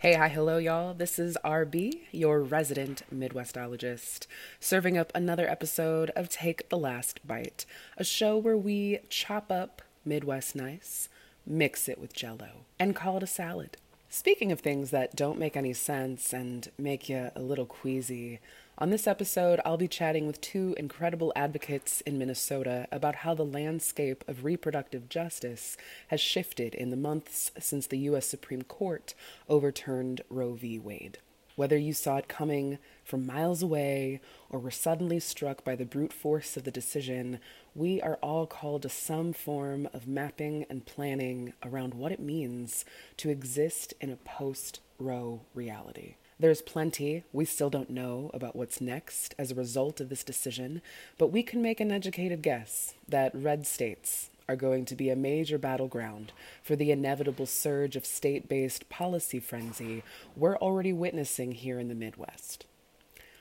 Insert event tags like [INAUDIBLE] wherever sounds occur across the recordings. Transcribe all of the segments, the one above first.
Hey, hi, hello, y'all. This is RB, your resident Midwestologist, serving up another episode of Take the Last Bite, a show where we chop up Midwest nice, mix it with jello, and call it a salad. Speaking of things that don't make any sense and make you a little queasy, on this episode, I'll be chatting with two incredible advocates in Minnesota about how the landscape of reproductive justice has shifted in the months since the U.S. Supreme Court overturned Roe v. Wade. Whether you saw it coming from miles away or were suddenly struck by the brute force of the decision, we are all called to some form of mapping and planning around what it means to exist in a post Roe reality. There's plenty we still don't know about what's next as a result of this decision, but we can make an educated guess that red states are going to be a major battleground for the inevitable surge of state based policy frenzy we're already witnessing here in the Midwest.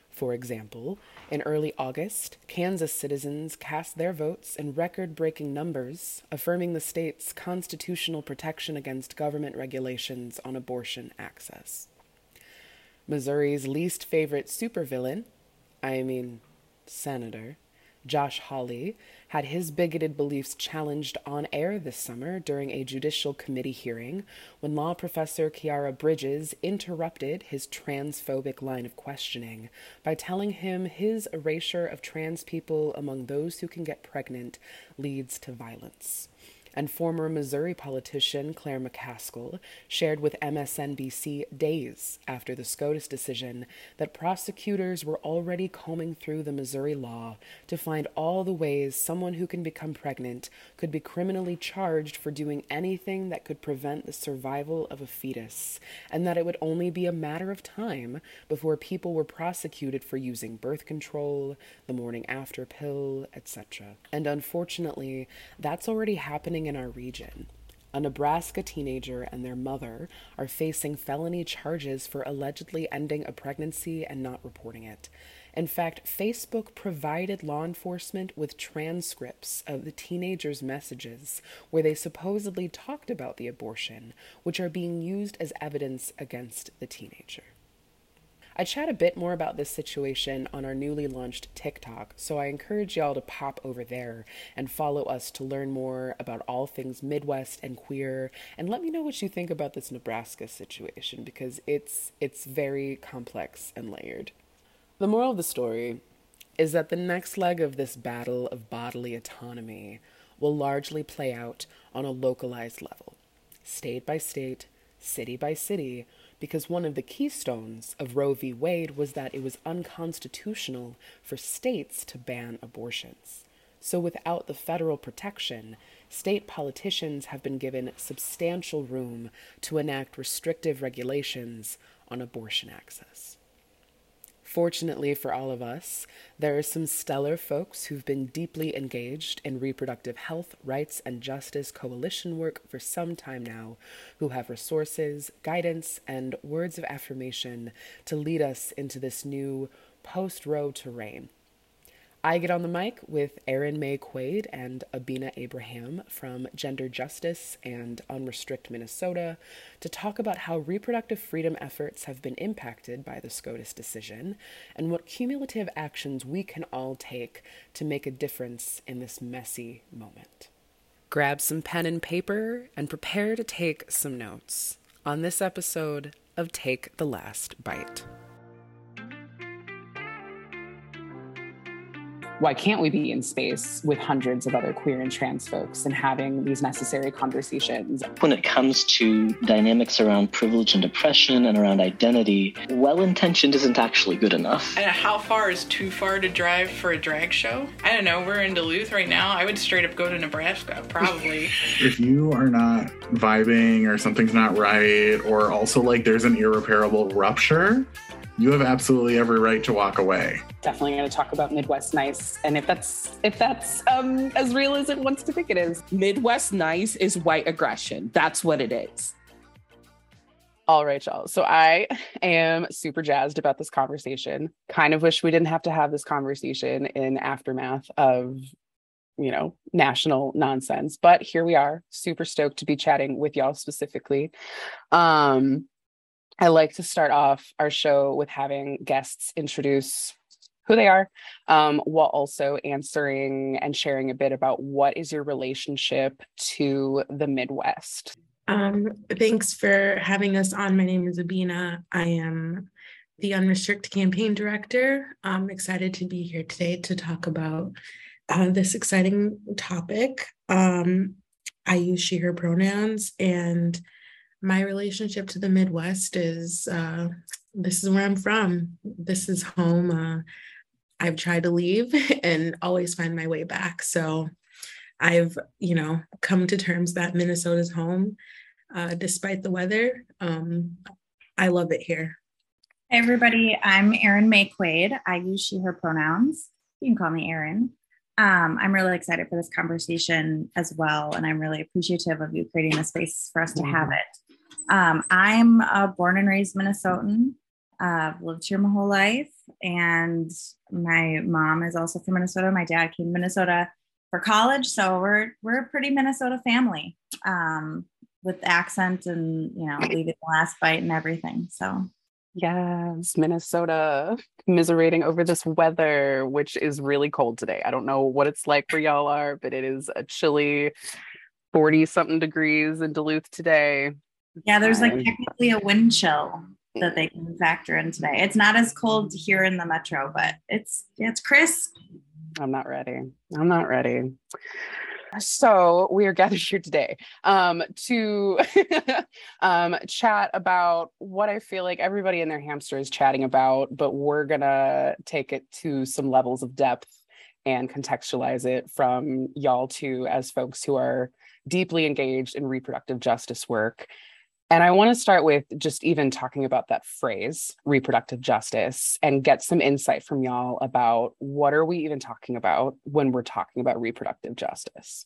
For example, in early August, Kansas citizens cast their votes in record breaking numbers, affirming the state's constitutional protection against government regulations on abortion access. Missouri's least favorite supervillain, I mean, Senator, Josh Hawley, had his bigoted beliefs challenged on air this summer during a judicial committee hearing when law professor Khiara Bridges interrupted his transphobic line of questioning by telling him his erasure of trans people among those who can get pregnant leads to violence and former Missouri politician Claire McCaskill shared with MSNBC days after the SCOTUS decision that prosecutors were already combing through the Missouri law to find all the ways someone who can become pregnant could be criminally charged for doing anything that could prevent the survival of a fetus, and that it would only be a matter of time before people were prosecuted for using birth control, the morning after pill, etc. And unfortunately, that's already happening in our region. A Nebraska teenager and their mother are facing felony charges for allegedly ending a pregnancy and not reporting it. In fact, Facebook provided law enforcement with transcripts of the teenager's messages where they supposedly talked about the abortion, which are being used as evidence against the teenager. I chat a bit more about this situation on our newly launched TikTok, so I encourage y'all to pop over there and follow us to learn more about all things Midwest and queer and let me know what you think about this Nebraska situation because it's it's very complex and layered. The moral of the story is that the next leg of this battle of bodily autonomy will largely play out on a localized level, state by state, city by city, because one of the keystones of Roe v. Wade was that it was unconstitutional for states to ban abortions. So, without the federal protection, state politicians have been given substantial room to enact restrictive regulations on abortion access. Fortunately for all of us, there are some stellar folks who've been deeply engaged in reproductive health, rights, and justice coalition work for some time now, who have resources, guidance, and words of affirmation to lead us into this new post Roe terrain I get on the mic with Erin Maye Quade and Abina Abraham from Gender Justice and Unrestrict Minnesota to talk about how reproductive freedom efforts have been impacted by the SCOTUS decision and what cumulative actions we can all take to make a difference in this messy moment. Grab some pen and paper and prepare to take some notes on this episode of Take the Last Bite. Why can't we be in space with hundreds of other queer and trans folks and having these necessary conversations? When it comes to dynamics around privilege and oppression and around identity, well intentioned isn't actually good enough. And how far is too far to drive for a drag show? I don't know. We're in Duluth right now. I would straight up go to Nebraska, probably. [LAUGHS] [LAUGHS] if you are not vibing or something's not right, or also like there's an irreparable rupture, you have absolutely every right to walk away. Definitely going to talk about Midwest Nice, and if that's if that's um, as real as it wants to think it is. Midwest Nice is white aggression. That's what it is. All right, y'all. So I am super jazzed about this conversation. Kind of wish we didn't have to have this conversation in aftermath of, you know, national nonsense. But here we are, super stoked to be chatting with y'all specifically. Um, I like to start off our show with having guests introduce who they are, um, while also answering and sharing a bit about what is your relationship to the Midwest. Um, thanks for having us on. My name is Abina. I am the Unrestricted Campaign Director. I'm excited to be here today to talk about uh, this exciting topic. Um, I use she, her pronouns, and my relationship to the Midwest is uh, this is where I'm from. This is home. Uh, I've tried to leave [LAUGHS] and always find my way back. So I've, you know, come to terms that Minnesota's home, uh, despite the weather. Um, I love it here. Hey everybody, I'm Erin Maye Quade. I use she, her pronouns. You can call me Erin. Um, I'm really excited for this conversation as well, and I'm really appreciative of you creating the space for us to have it. Um, I'm a born and raised Minnesotan. Uh, I've lived here my whole life, and my mom is also from Minnesota. My dad came to Minnesota for college, so we're we're a pretty Minnesota family um, with accent and you know leaving the last bite and everything. So Yes, Minnesota commiserating over this weather, which is really cold today. I don't know what it's like for y'all are, but it is a chilly 40 something degrees in Duluth today. Yeah, there's like technically a wind chill that they can factor in today. It's not as cold here in the metro, but it's it's crisp. I'm not ready. I'm not ready. So we are gathered here today um, to [LAUGHS] um, chat about what I feel like everybody in their hamster is chatting about, but we're gonna take it to some levels of depth and contextualize it from y'all two as folks who are deeply engaged in reproductive justice work and I want to start with just even talking about that phrase, reproductive justice, and get some insight from y'all about what are we even talking about when we're talking about reproductive justice?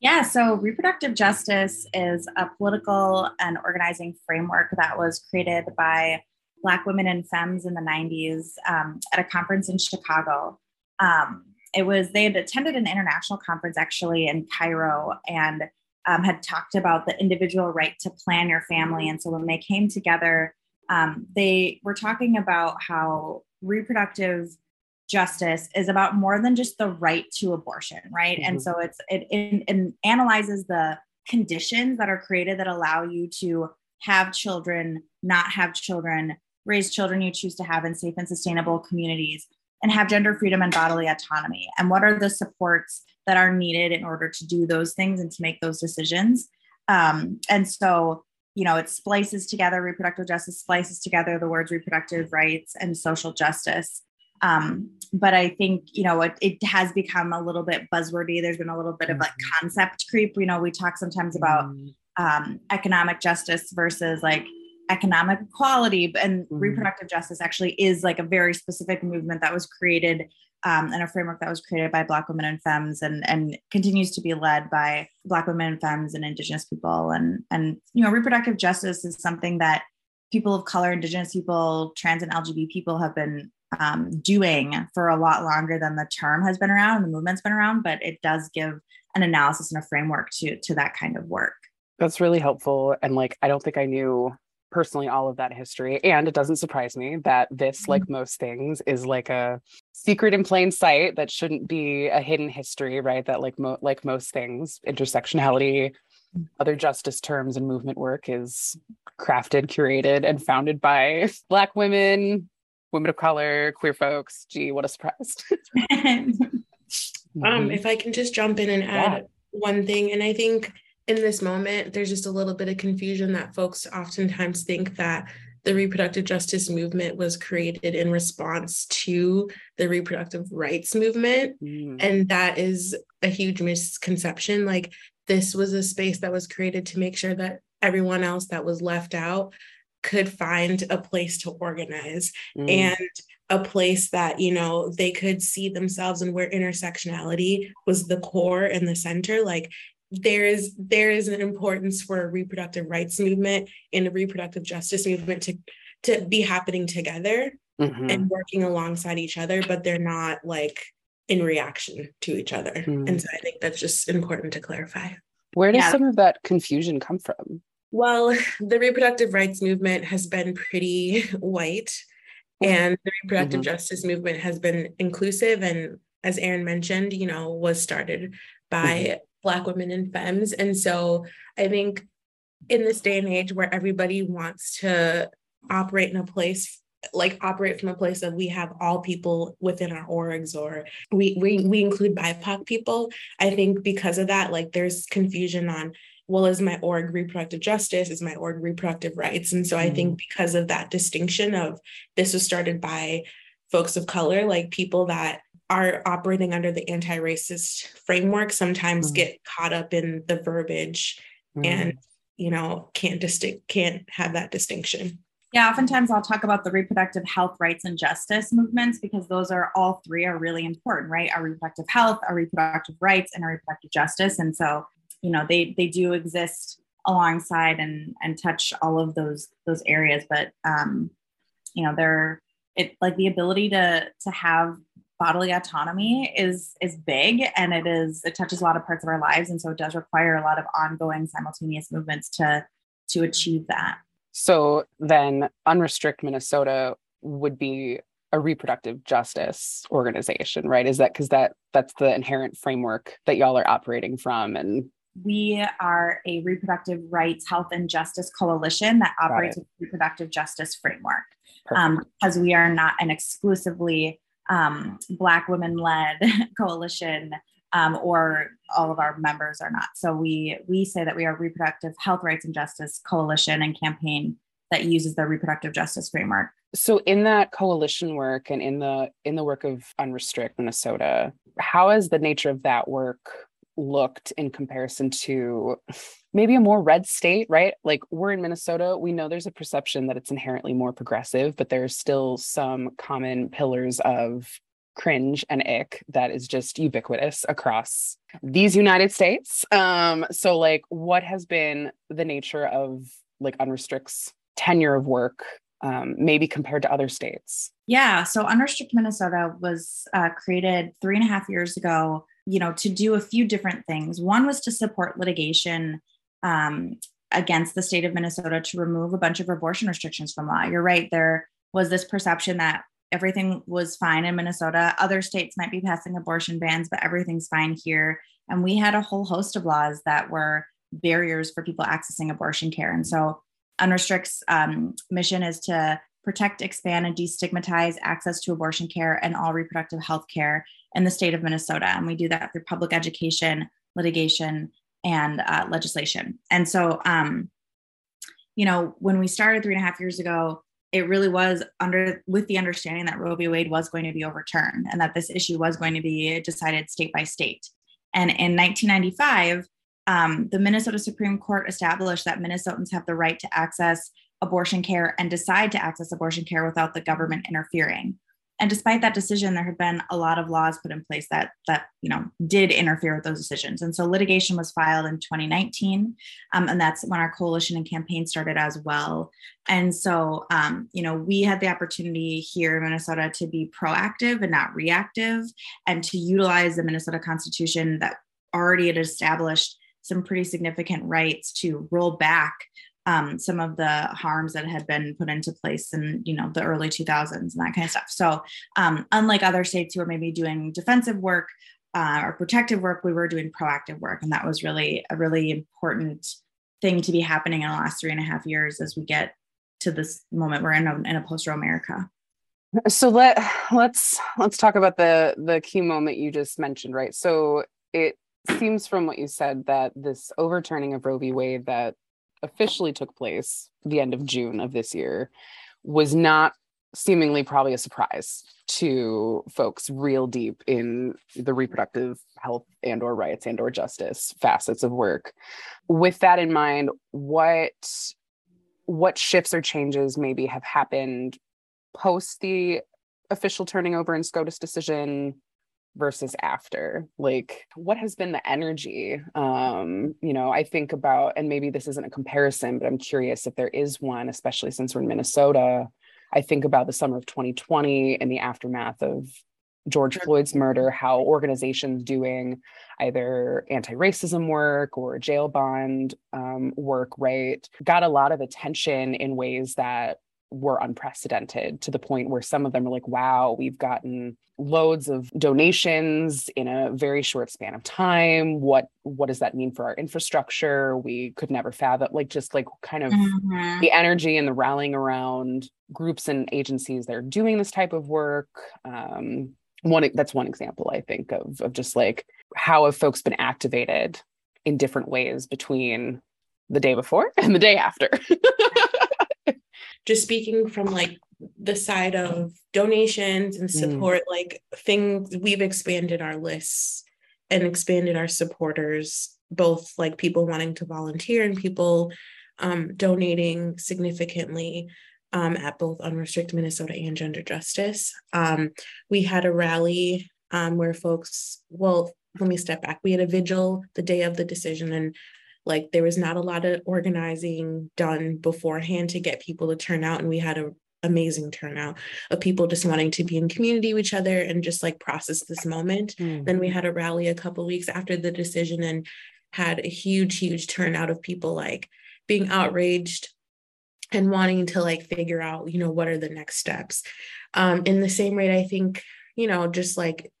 Yeah, so reproductive justice is a political and organizing framework that was created by Black women and femmes in the 90s um, at a conference in Chicago. Um, it was, they had attended an international conference actually in Cairo, and um, had talked about the individual right to plan your family. And so when they came together, um, they were talking about how reproductive justice is about more than just the right to abortion, right? Mm-hmm. And so it's it, it, it analyzes the conditions that are created that allow you to have children, not have children, raise children you choose to have in safe and sustainable communities, and have gender freedom and bodily autonomy. And what are the supports that are needed in order to do those things and to make those decisions. Um, and so, you know, it splices together reproductive justice, splices together the words reproductive rights and social justice. Um, but I think, you know, it, it has become a little bit buzzwordy. There's been a little bit of like mm-hmm. concept creep. You know, we talk sometimes about mm-hmm. um, economic justice versus like economic equality and mm-hmm. reproductive justice actually is like a very specific movement that was created um, and a framework that was created by Black women and femmes and, and continues to be led by Black women and femmes and Indigenous people. And, and, you know, reproductive justice is something that people of color, Indigenous people, trans and LGBT people have been um, doing for a lot longer than the term has been around and the movement's been around, but it does give an analysis and a framework to, to that kind of work. That's really helpful. And like, I don't think I knew personally all of that history. And it doesn't surprise me that this, like mm-hmm. most things, is like a secret in plain sight that shouldn't be a hidden history, right? That like mo- like most things, intersectionality, other justice terms and movement work is crafted, curated, and founded by [LAUGHS] black women, women of color, queer folks. Gee, what a surprise. [LAUGHS] um, mm-hmm. if I can just jump in and add yeah. one thing, and I think in this moment, there's just a little bit of confusion that folks oftentimes think that the reproductive justice movement was created in response to the reproductive rights movement. Mm. And that is a huge misconception. Like, this was a space that was created to make sure that everyone else that was left out could find a place to organize mm. and a place that you know they could see themselves and where intersectionality was the core and the center like there is there is an importance for a reproductive rights movement and a reproductive justice movement to to be happening together mm-hmm. and working alongside each other but they're not like in reaction to each other mm. and so i think that's just important to clarify where does yeah. some of that confusion come from Well, [LAUGHS] the reproductive rights movement has been pretty [LAUGHS] white, and the reproductive mm-hmm. justice movement has been inclusive. And as Erin mentioned, you know, was started by mm-hmm. Black women and femmes. And so I think in this day and age where everybody wants to operate in a place like operate from a place of we have all people within our orgs or we we we include BIPOC people. I think because of that, like there's confusion on well, is my org reproductive justice? Is my org reproductive rights? And so. I think mm-hmm. because of that distinction of this was started by folks of color, like people that are operating under the anti-racist framework sometimes mm-hmm. get caught up in the verbiage mm-hmm. and you know can't distinct can't have that distinction yeah, oftentimes I'll talk about the reproductive health rights and justice movements because those are all three are really important, right? Our reproductive health, our reproductive rights, and our reproductive justice. And so, you know, they they do exist alongside and and touch all of those those areas. But um, you know, they're it like the ability to to have bodily autonomy is is big and it is it touches a lot of parts of our lives. And so it does require a lot of ongoing simultaneous movements to to achieve that. So then Unrestrict Minnesota would be a reproductive justice organization, right? Is that because that that's the inherent framework that y'all are operating from and we are a reproductive rights, health, and justice coalition that operates a reproductive justice framework. Um, because we are not an exclusively um, Black women led [LAUGHS] coalition um, or all of our members are not. So we we say that we are reproductive health rights and justice coalition and campaign that uses the reproductive justice framework. So in that coalition work and in the in the work of Unrestrict Minnesota, how has the nature of that work looked in comparison to maybe a more red state, right? Like we're in Minnesota, we know there's a perception that it's inherently more progressive, but there's still some common pillars of cringe and ick that is just ubiquitous across these United States. Um, so like what has been the nature of like unrestricts tenure of work um, maybe compared to other states? Yeah, so Unrestrict Minnesota was uh, created three and a half years ago, you know, to do a few different things. One was to support litigation um, against the state of Minnesota to remove a bunch of abortion restrictions from law. You're right, there was this perception that everything was fine in Minnesota. Other states might be passing abortion bans, but everything's fine here. And we had a whole host of laws that were barriers for people accessing abortion care. And so, Unrestrict's um, mission is to protect, expand, and destigmatize access to abortion care and all reproductive health care in the state of Minnesota. And we do that through public education, litigation, and uh, legislation. And so, um, you know, when we started three and a half years ago, it really was under with the understanding that Roe v. Wade was going to be overturned and that this issue was going to be decided state by state. And in 1995, um, the Minnesota Supreme Court established that Minnesotans have the right to access abortion care and decide to access abortion care without the government interfering and despite that decision there had been a lot of laws put in place that that you know did interfere with those decisions. And so litigation was filed in 2019 um, and that's when our coalition and campaign started as well. And so um, you know we had the opportunity here in minnesota to be proactive and not reactive and to utilize the minnesota constitution that already had established some pretty significant rights to roll back um, some of the harms that had been put into place in you know the early 2000s and that kind of stuff. So um, unlike other states who are maybe doing defensive work uh, or protective work, we were doing proactive work, and that was really a really important thing to be happening in the last three and a half years as we get to this moment we're in a, in a post-Roe America. So let let's let's talk about the the key moment you just mentioned, right? So it seems from what you said that this overturning of Roe v. Wade that officially took place the end of June of this year was not seemingly probably a surprise to folks real deep in the reproductive health and or rights and or justice facets of work. With that in mind what what shifts or changes maybe have happened post the official turning over in scotus decision versus after like what has been the energy um you know i think about and maybe this isn't a comparison but i'm curious if there is one especially since we're in minnesota i think about the summer of 2020 and the aftermath of George Floyd's murder, how organizations doing either anti-racism work or jail bond um, work, right, got a lot of attention in ways that were unprecedented to the point where some of them are like, wow, we've gotten loads of donations in a very short span of time. What what does that mean for our infrastructure? We could never fathom like just like kind of mm-hmm. the energy and the rallying around groups and agencies that are doing this type of work. Um, one that's one example I think of of just like how have folks been activated in different ways between the day before [LAUGHS] and the day after. [LAUGHS] just speaking from like the side of donations and mm. support, mm. like things we've expanded our lists and expanded our supporters, both like people wanting to volunteer and people um, donating significantly um, at both Unrestricted Minnesota and Gender Justice. Um, we had a rally um, where folks, well, let me step back. We had a vigil the day of the decision, and like there was not a lot of organizing done beforehand to get people to turn out. And we had an amazing turnout of people just wanting to be in community with each other and just like process this moment. Mm. Then we had a rally a couple weeks after the decision and had a huge, huge turnout of people like being outraged and wanting to like figure out, you know, what are the next steps. Um, in the same rate, I think, you know, just like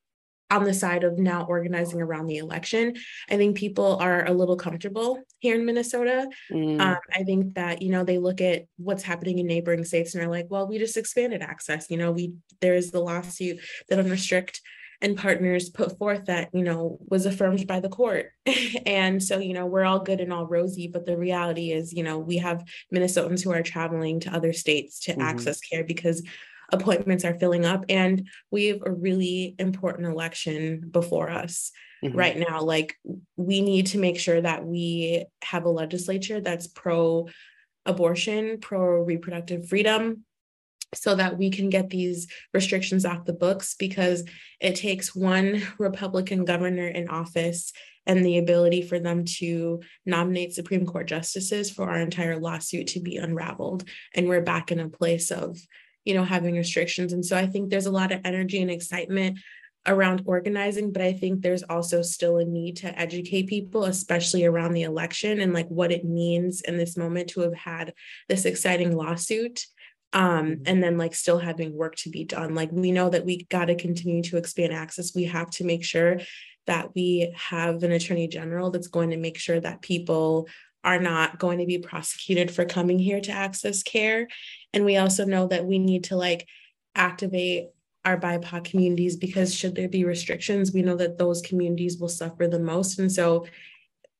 on the side of now organizing around the election. I think people are a little comfortable here in Minnesota. Mm. Um, I think that you know they look at what's happening in neighboring states and are like, well, we just expanded access. You know, we there's the lawsuit that unrestrict and partners put forth that you know was affirmed by the court [LAUGHS] and so you know we're all good and all rosy but the reality is you know we have minnesotans who are traveling to other states to mm-hmm. access care because appointments are filling up and we have a really important election before us mm-hmm. right now like we need to make sure that we have a legislature that's pro abortion pro reproductive freedom so that we can get these restrictions off the books because it takes one Republican governor in office and the ability for them to nominate Supreme Court justices for our entire lawsuit to be unraveled. And we're back in a place of you know, having restrictions. And so I think there's a lot of energy and excitement around organizing, but I think there's also still a need to educate people, especially around the election and like what it means in this moment to have had this exciting lawsuit. Um, mm-hmm. and then like still having work to be done. Like we know that we got to continue to expand access. We have to make sure that we have an attorney general that's going to make sure that people are not going to be prosecuted for coming here to access care. And we also know that we need to like activate our BIPOC communities because should there be restrictions, we know that those communities will suffer the most. And so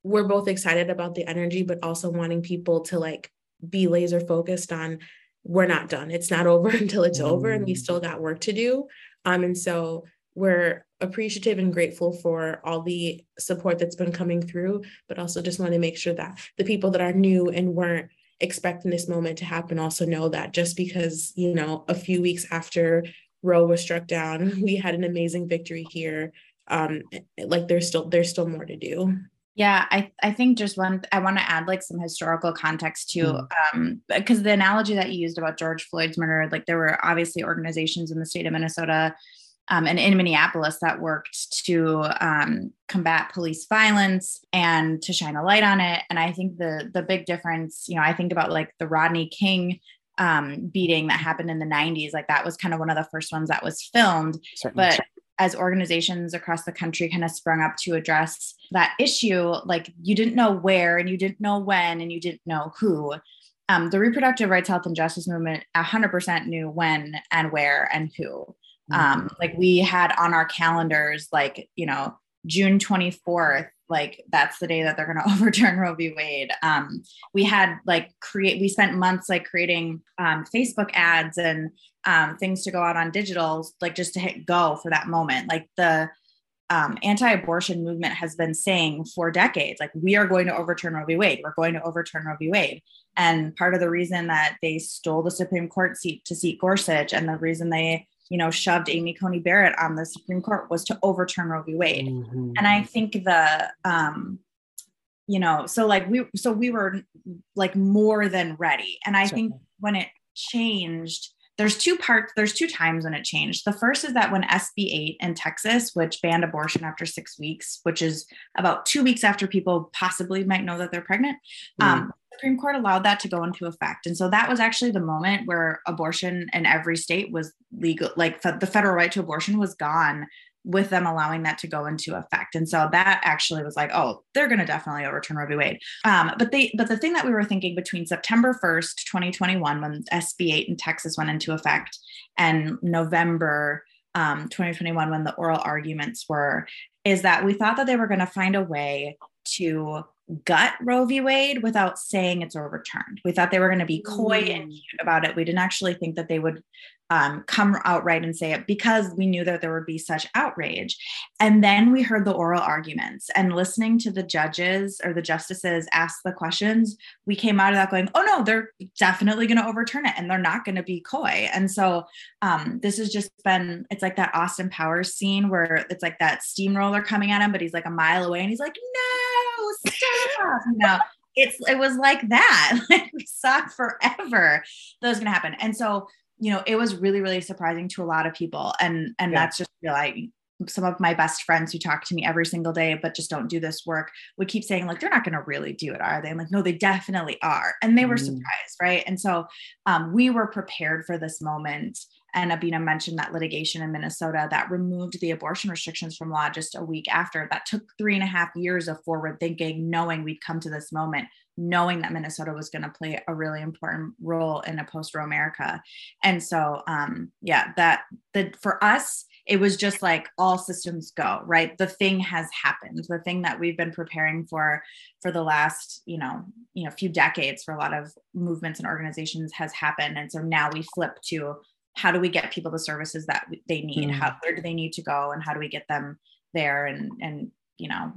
we're both excited about the energy, but also wanting people to like be laser focused on we're not done. It's not [LAUGHS] over until it's mm. over and we mm. still got work to do. Um, and so we're appreciative and grateful for all the support that's been coming through, but also just want to make sure that the people that are new and weren't expecting this moment to happen also know that just because, you know, a few weeks after Roe was struck down, [LAUGHS] we had an amazing victory here. Um, like there's still there's still more to do. Yeah, I, I think just one, I want to add like some historical context too, mm. um, because the analogy that you used about George Floyd's murder, like there were obviously organizations in the state of Minnesota um, and in Minneapolis that worked to um, combat police violence and to shine a light on it. And I think the the big difference, you know, I think about like the Rodney King um, beating that happened in the 90s. Like that was kind of one of the first ones that was filmed. Certainly. But as organizations across the country kind of sprung up to address that issue, like you didn't know where and you didn't know when and you didn't know who. Um, the reproductive rights, health, and justice movement 100% knew when and where and who. Um, mm-hmm. like we had on our calendars, like, you know, June 24th, like that's the day that they're going [LAUGHS] to overturn Roe v. Wade. Um, we had like create, we spent months like creating um, Facebook ads and um, things to go out on digital, like just to hit go for that moment. Like the um, anti-abortion movement has been saying for decades, like we are going to overturn Roe v. Wade. We're going to overturn Roe v. Wade. And part of the reason that they stole the Supreme Court seat to seat Gorsuch, and the reason they you know, shoved Amy Coney Barrett on the Supreme Court was to overturn Roe v. Wade. Mm-hmm. And I think the, um, you know, so like we, so we were like more than ready. And I think when it changed, there's two parts, there's two times when it changed. The first is that when SB 8 in Texas, which banned abortion after six weeks, which is about two weeks after people possibly might know that they're pregnant, mm. um, Supreme Court allowed that to go into effect. And so that was actually the moment where abortion in every state was legal, like the federal right to abortion was gone with them allowing that to go into effect. And so that actually was like, oh, they're going to definitely overturn Roe v. Wade. Um, but they, but the thing that we were thinking between September 1st, 2021, when SB 8 in Texas went into effect, and November um, 2021, when the oral arguments were, is that we thought that they were going to find a way to gut Roe v. Wade without saying it's overturned. We thought they were going to be coy mm. and cute about it. We didn't actually think that they would um, come outright and say it because we knew that there would be such outrage. And then we heard the oral arguments and listening to the judges or the justices ask the questions, we came out of that going, oh no, they're definitely going to overturn it and they're not going to be coy. And so um, this has just been, it's like that Austin Powers scene where it's like that steamroller coming at him, but he's like a mile away and he's like, no, stop. know, it's, it was like that. [LAUGHS] Like we saw forever that was going to happen. And so you know, it was really, really surprising to a lot of people. And and yeah. that's just like some of my best friends who talk to me every single day, but just don't do this work, would keep saying, like, they're not going to really do it, are they? I'm like, no, they definitely are. And they were mm. surprised, right? And so um, we were prepared for this moment. And Abina mentioned that litigation in Minnesota that removed the abortion restrictions from law just a week after. That took three and a half years of forward thinking, knowing we'd come to this moment knowing that Minnesota was going to play a really important role in a post-Roe America. And so, um, yeah, that the for us, it was just like all systems go, right? The thing has happened. The thing that we've been preparing for for the last, you know, you know, few decades for a lot of movements and organizations has happened. And so now we flip to how do we get people the services that they need? Mm. How where do they need to go, and how do we get them there? And and you know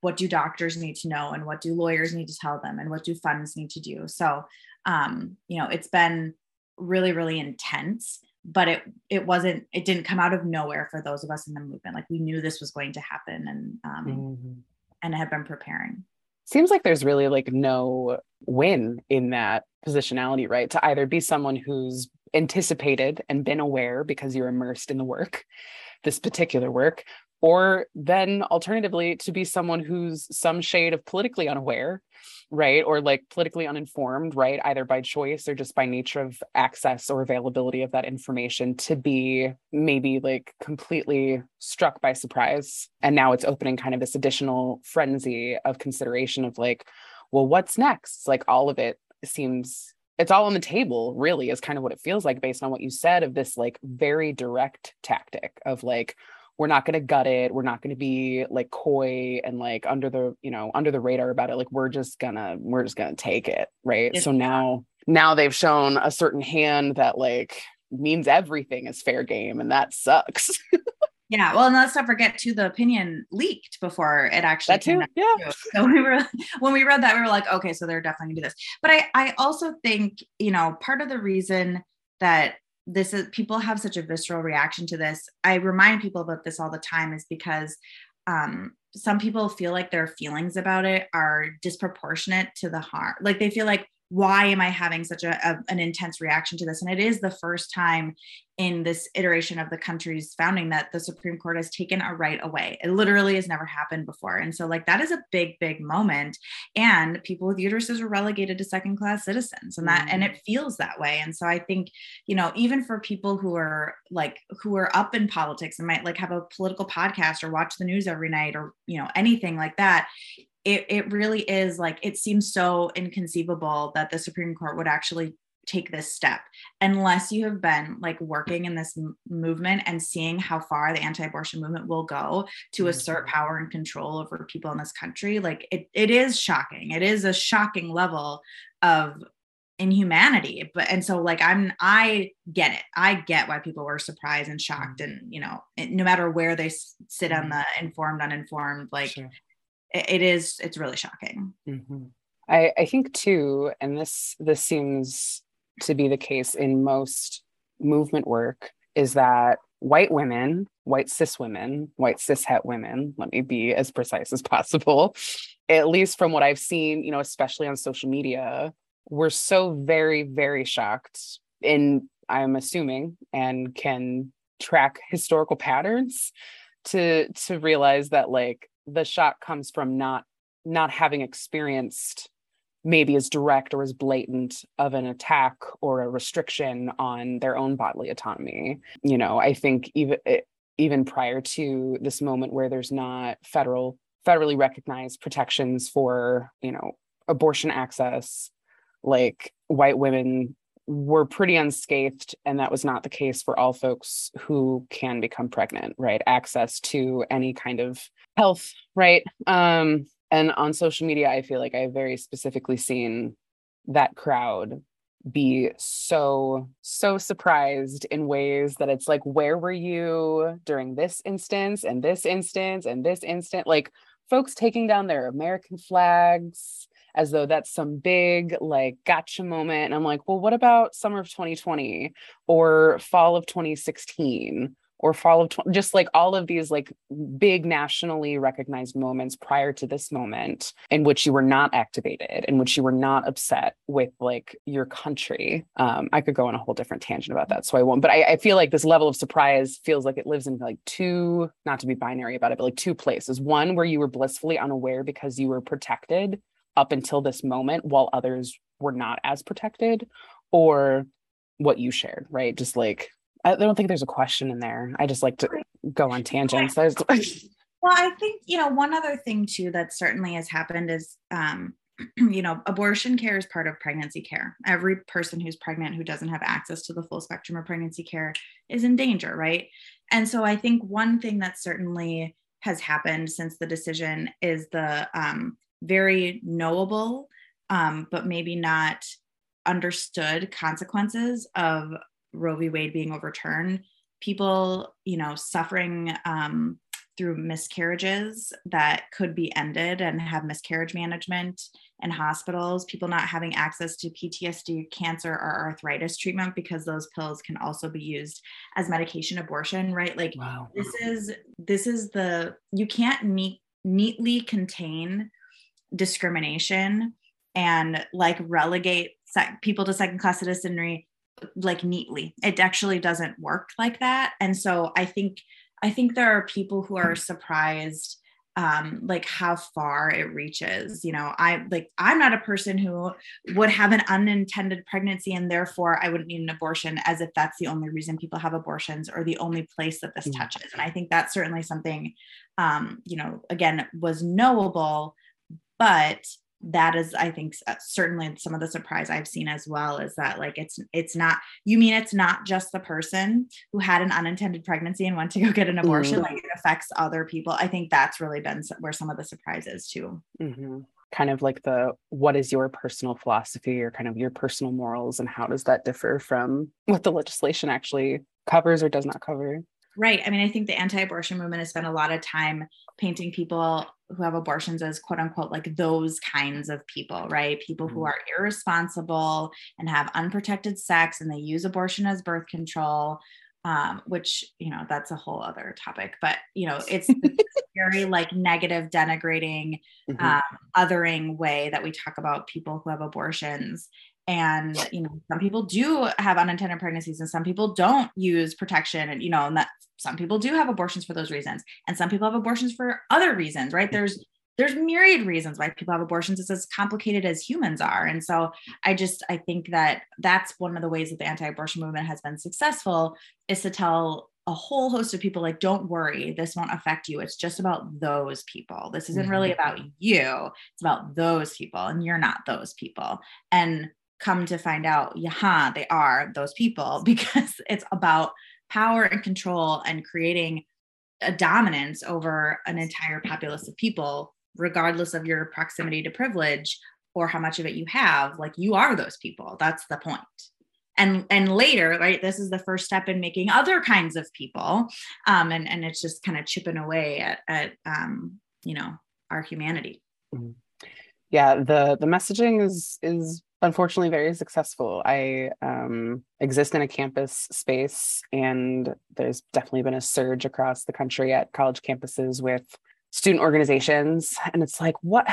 what do doctors need to know and what do lawyers need to tell them and what do funds need to do so um, you know it's been really really intense but it it wasn't it didn't come out of nowhere for those of us in the movement like we knew this was going to happen and um, mm-hmm. and had been preparing seems like there's really like no win in that positionality right to either be someone who's anticipated and been aware because you're immersed in the work this particular work or then alternatively to be someone who's some shade of politically unaware right? Or like politically uninformed right? Either by choice or just by nature of access or availability of that information to be maybe like completely struck by surprise. And now it's opening kind of this additional frenzy of consideration of like well what's next? Like all of it seems it's all on the table really is kind of what it feels like based on what you said of this like very direct tactic of like we're not going to gut it we're not going to be like coy and like under the you know under the radar about it like we're just gonna we're just gonna take it right? So now now they've shown a certain hand that like means everything is fair game and that sucks [LAUGHS] yeah well and let's not forget too the opinion leaked before it actually that too yeah so we were [LAUGHS] when we read that we were like okay so they're definitely gonna do this but i i also think you know part of the reason that this is people have such a visceral reaction to this. I remind people about this all the time is because um, some people feel like their feelings about it are disproportionate to the harm. Like they feel like why am I having such a, a, an intense reaction to this? And it is the first time in this iteration of the country's founding that the Supreme Court has taken a right away. It literally has never happened before. And so, like, that is a big, big moment. And people with uteruses are relegated to second class citizens, and that, and mm. it feels that way. And so, I think, you know, even for people who are like, who are up in politics and might like have a political podcast or watch the news every night or, you know, anything like that, it, it really is like it seems so inconceivable that the supreme court would actually take this step unless you have been like working in this m- movement and seeing how far the anti-abortion movement will go to mm-hmm. assert power and control over people in this country like it, it is shocking it is a shocking level of inhumanity but and so like i'm i get it i get why people were surprised and shocked mm-hmm. and you know no matter where they sit on mm-hmm. the informed uninformed like sure it is it's really shocking mm-hmm. I, I think too and this this seems to be the case in most movement work is that white women white cis women white cis het women let me be as precise as possible at least from what i've seen you know especially on social media we're so very very shocked in I'm assuming and can track historical patterns to to realize that like the shock comes from not not having experienced maybe as direct or as blatant of an attack or a restriction on their own bodily autonomy. You know i think even eh, even prior to this moment where there's not federal federally recognized protections for you know abortion access like white women were pretty unscathed and that was not the case for all folks who can become pregnant right? Access to any kind of health right? Um and on social media i feel like i've very specifically seen that crowd be so so surprised in ways that it's like where were you during this instance and this instance and this instant? Like folks taking down their american flags as though that's some big like gotcha moment. And i'm like well what about summer of 2020 or fall of 2016 or fall of tw- just like all of these like big nationally recognized moments prior to this moment in which you were not activated in which you were not upset with like your country. Um, i could go on a whole different tangent about that so i won't but I, I feel like this level of surprise feels like it lives in like two not to be binary about it but like two places. One where you were blissfully unaware because you were protected up until this moment while others were not as protected or what you shared right? Just like I don't think there's a question in there. I just like to go on tangents. [LAUGHS] well, I think, you know, one other thing too that certainly has happened is, um, [CLEARS THROAT] you know, abortion care is part of pregnancy care. Every person who's pregnant who doesn't have access to the full spectrum of pregnancy care is in danger, right? And so I think one thing that certainly has happened since the decision is the um, very knowable, um, but maybe not understood consequences of Roe v. Wade being overturned, people, you know, suffering um, through miscarriages that could be ended and have miscarriage management in hospitals, people not having access to PTSD, cancer, or arthritis treatment because those pills can also be used as medication abortion, right? Like wow. this is this is the you can't neat, neatly contain discrimination and like relegate sec- people to second class citizenry like neatly. It actually doesn't work like that. And so I think I think there are people who are surprised um like how far it reaches you know i like i'm not a person who would have an unintended pregnancy and therefore i wouldn't need an abortion as if that's the only reason people have abortions or the only place that this mm. touches and i think that's certainly something um you know again was knowable but that is i think uh, certainly some of the surprise i've seen as well is that like it's it's not you mean it's not just the person who had an unintended pregnancy and went to go get an abortion mm-hmm. like it affects other people i think that's really been where some of the surprises too mm-hmm. kind of like the what is your personal philosophy or kind of your personal morals and how does that differ from what the legislation actually covers or does not cover Right. I mean, I think the anti abortion movement has spent a lot of time painting people who have abortions as quote unquote like those kinds of people, right? People who mm-hmm. are irresponsible and have unprotected sex and they use abortion as birth control, um, which, you know, that's a whole other topic. But, you know, it's [LAUGHS] very like negative, denigrating, mm-hmm. um, othering way that we talk about people who have abortions and you know some people do have unintended pregnancies and some people don't use protection and you know and that some people do have abortions for those reasons and some people have abortions for other reasons right? There's there's myriad reasons why people have abortions. It's as complicated as humans are. And so i just i think that that's one of the ways that the anti-abortion movement has been successful is to tell a whole host of people like don't worry this won't affect you. It's just about those people. This isn't really mm-hmm. about you. It's about those people and you're not those people. And come to find out, yeah, they are those people [LAUGHS] because it's about power and control and creating a dominance over an entire populace of people, regardless of your proximity to privilege or how much of it you have. Like you are those people. That's the point. And, and later, right, this is the first step in making other kinds of people. Um, and, and it's just kind of chipping away at, at um, you know, our humanity. Mm-hmm. Yeah, the the messaging is is unfortunately very successful. I um, exist in a campus space, and there's definitely been a surge across the country at college campuses with student organizations. And it's like, what?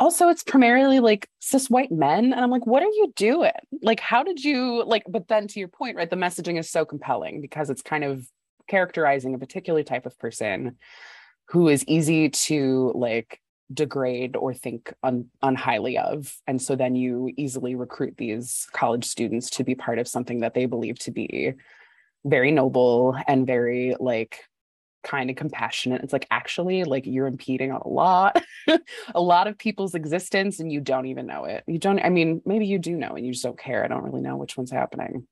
also it's primarily like cis white men and i'm like what are you doing like how did you like but then to your point right the messaging is so compelling because it's kind of characterizing a particular type of person who is easy to like degrade or think un, unhighly of. And so then you easily recruit these college students to be part of something that they believe to be very noble and very like kind of compassionate. It's like actually like you're impeding on a lot [LAUGHS] a lot of people's existence and you don't even know it. You don't i mean maybe you do know and you just don't care. I don't really know which one's happening.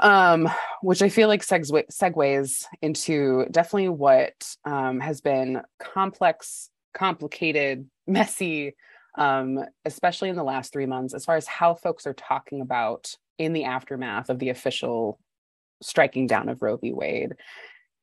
Um, which I feel like segue, segues into definitely what um, has been complex complicated, [LAUGHS] messy, um, especially in the last three months, as far as how folks are talking about in the aftermath of the official striking down of Roe v. Wade,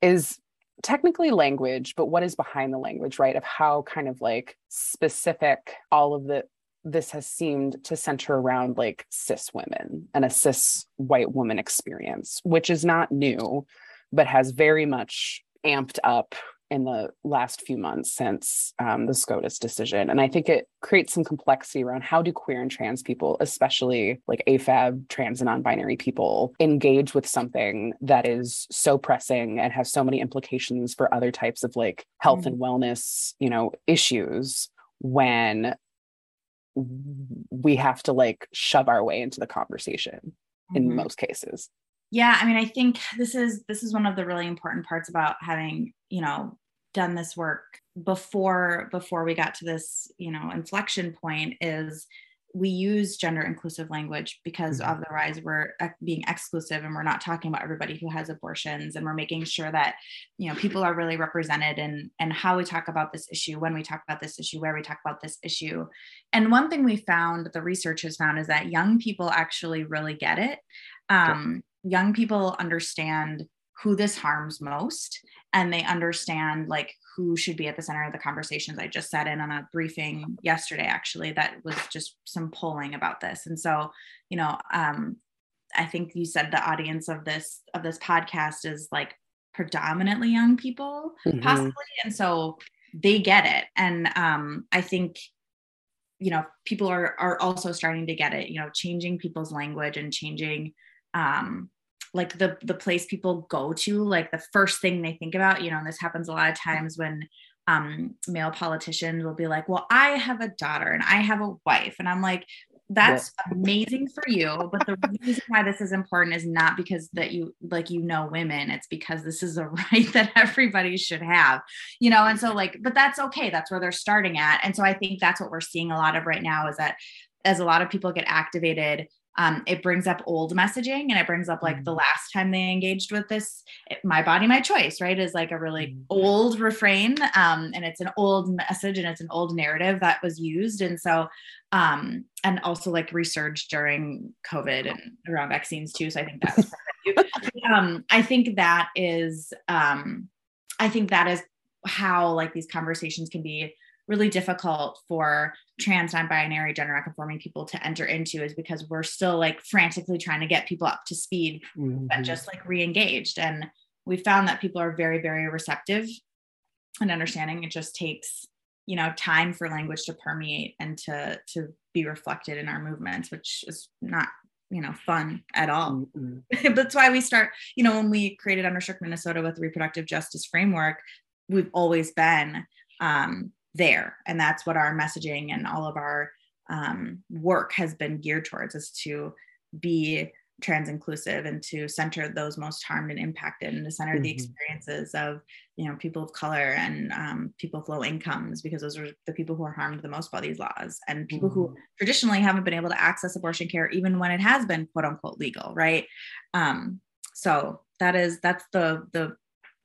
is technically language, but what is behind the language, right? Of how kind of like specific all of the this has seemed to center around like cis women and a cis white woman experience, which is not new, but has very much amped up in the last few months since um, the SCOTUS decision. And I think it creates some complexity around how do queer and trans people, especially like AFAB, trans and non binary people, engage with something that is so pressing and has so many implications for other types of like health mm-hmm. and wellness, you know, issues when we have to like shove our way into the conversation mm-hmm. in most cases yeah i mean i think this is this is one of the really important parts about having you know done this work before before we got to this you know inflection point is we use gender inclusive language because mm-hmm. otherwise we're being exclusive and we're not talking about everybody who has abortions and we're making sure that you know people are really represented and and how we talk about this issue when we talk about this issue where we talk about this issue. And one thing we found the research has found is that young people actually really get it. Um, young people understand who this harms most and they understand like who should be at the center of the conversations. I just sat in on a briefing yesterday actually that was just some polling about this. And so you know um, i think you said the audience of this of this podcast is like predominantly young people mm-hmm. possibly. And so they get it. And um, i think you know people are are also starting to get it you know changing people's language and changing um, like the the place people go to like the first thing they think about you know and this happens a lot of times when um, male politicians will be like well i have a daughter and i have a wife and i'm like that's yeah. amazing for you but the reason why this is important is not because that you like you know women it's because this is a [LAUGHS] right that everybody should have you know and so like but that's okay that's where they're starting at and so i think that's what we're seeing a lot of right now is that as a lot of people get activated um, it brings up old messaging and it brings up like the mm. last time they engaged with this my body my choice right is like a really mm. old refrain um, and it's an old message and it's an old narrative that was used and so um, and also like research during covid and around vaccines too so i think that's [LAUGHS] um, i think that is um, i think that is how like these conversations can be really difficult for trans non-binary gender non-conforming people to enter into is because we're still like frantically trying to get people up to speed mm-hmm. but just like re-engaged. And we found that people are very very receptive and understanding. It just takes you know time for language to permeate and to to be reflected in our movements which is not you know fun at all. [LAUGHS] That's why we start you know when we created unrestrict minnesota with the reproductive justice framework we've always been um, there. And that's what our messaging and all of our um, work has been geared towards is to be trans inclusive and to center those most harmed and impacted and to center mm-hmm. the experiences of you know people of color and um, people of low incomes because those are the people who are harmed the most by these laws and people mm-hmm. who traditionally haven't been able to access abortion care even when it has been quote unquote legal right um, so that is that's the the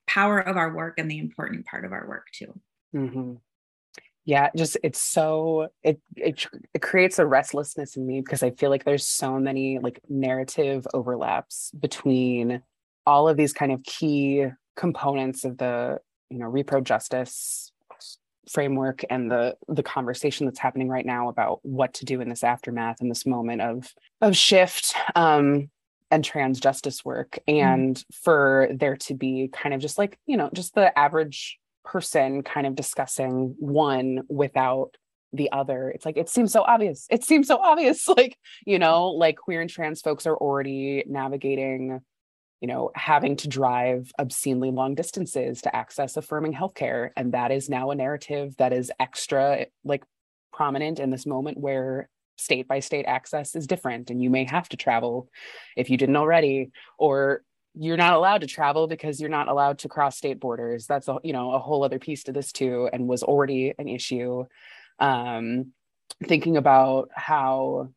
power of our work and the important part of our work too mm-hmm yeah just it's so it, it it creates a restlessness in me because i feel like there's so many like narrative overlaps between all of these kind of key components of the you know repro justice framework and the the conversation that's happening right now about what to do in this aftermath in this moment of of shift um and trans justice work mm-hmm. and mm. for there to be kind of just like you know just the average person kind of discussing one without the other. It's like it seems so obvious. It seems so obvious. [LAUGHS] Like you know like queer and trans folks are already navigating you know having to drive obscenely long distances to access affirming healthcare. And that is now a narrative that is extra like prominent in this moment where state by state access is different and you may have to travel if you didn't already or you're not allowed to travel because you're not allowed to cross state borders. That's a you know a whole other piece to this too and was already an issue. Um thinking about how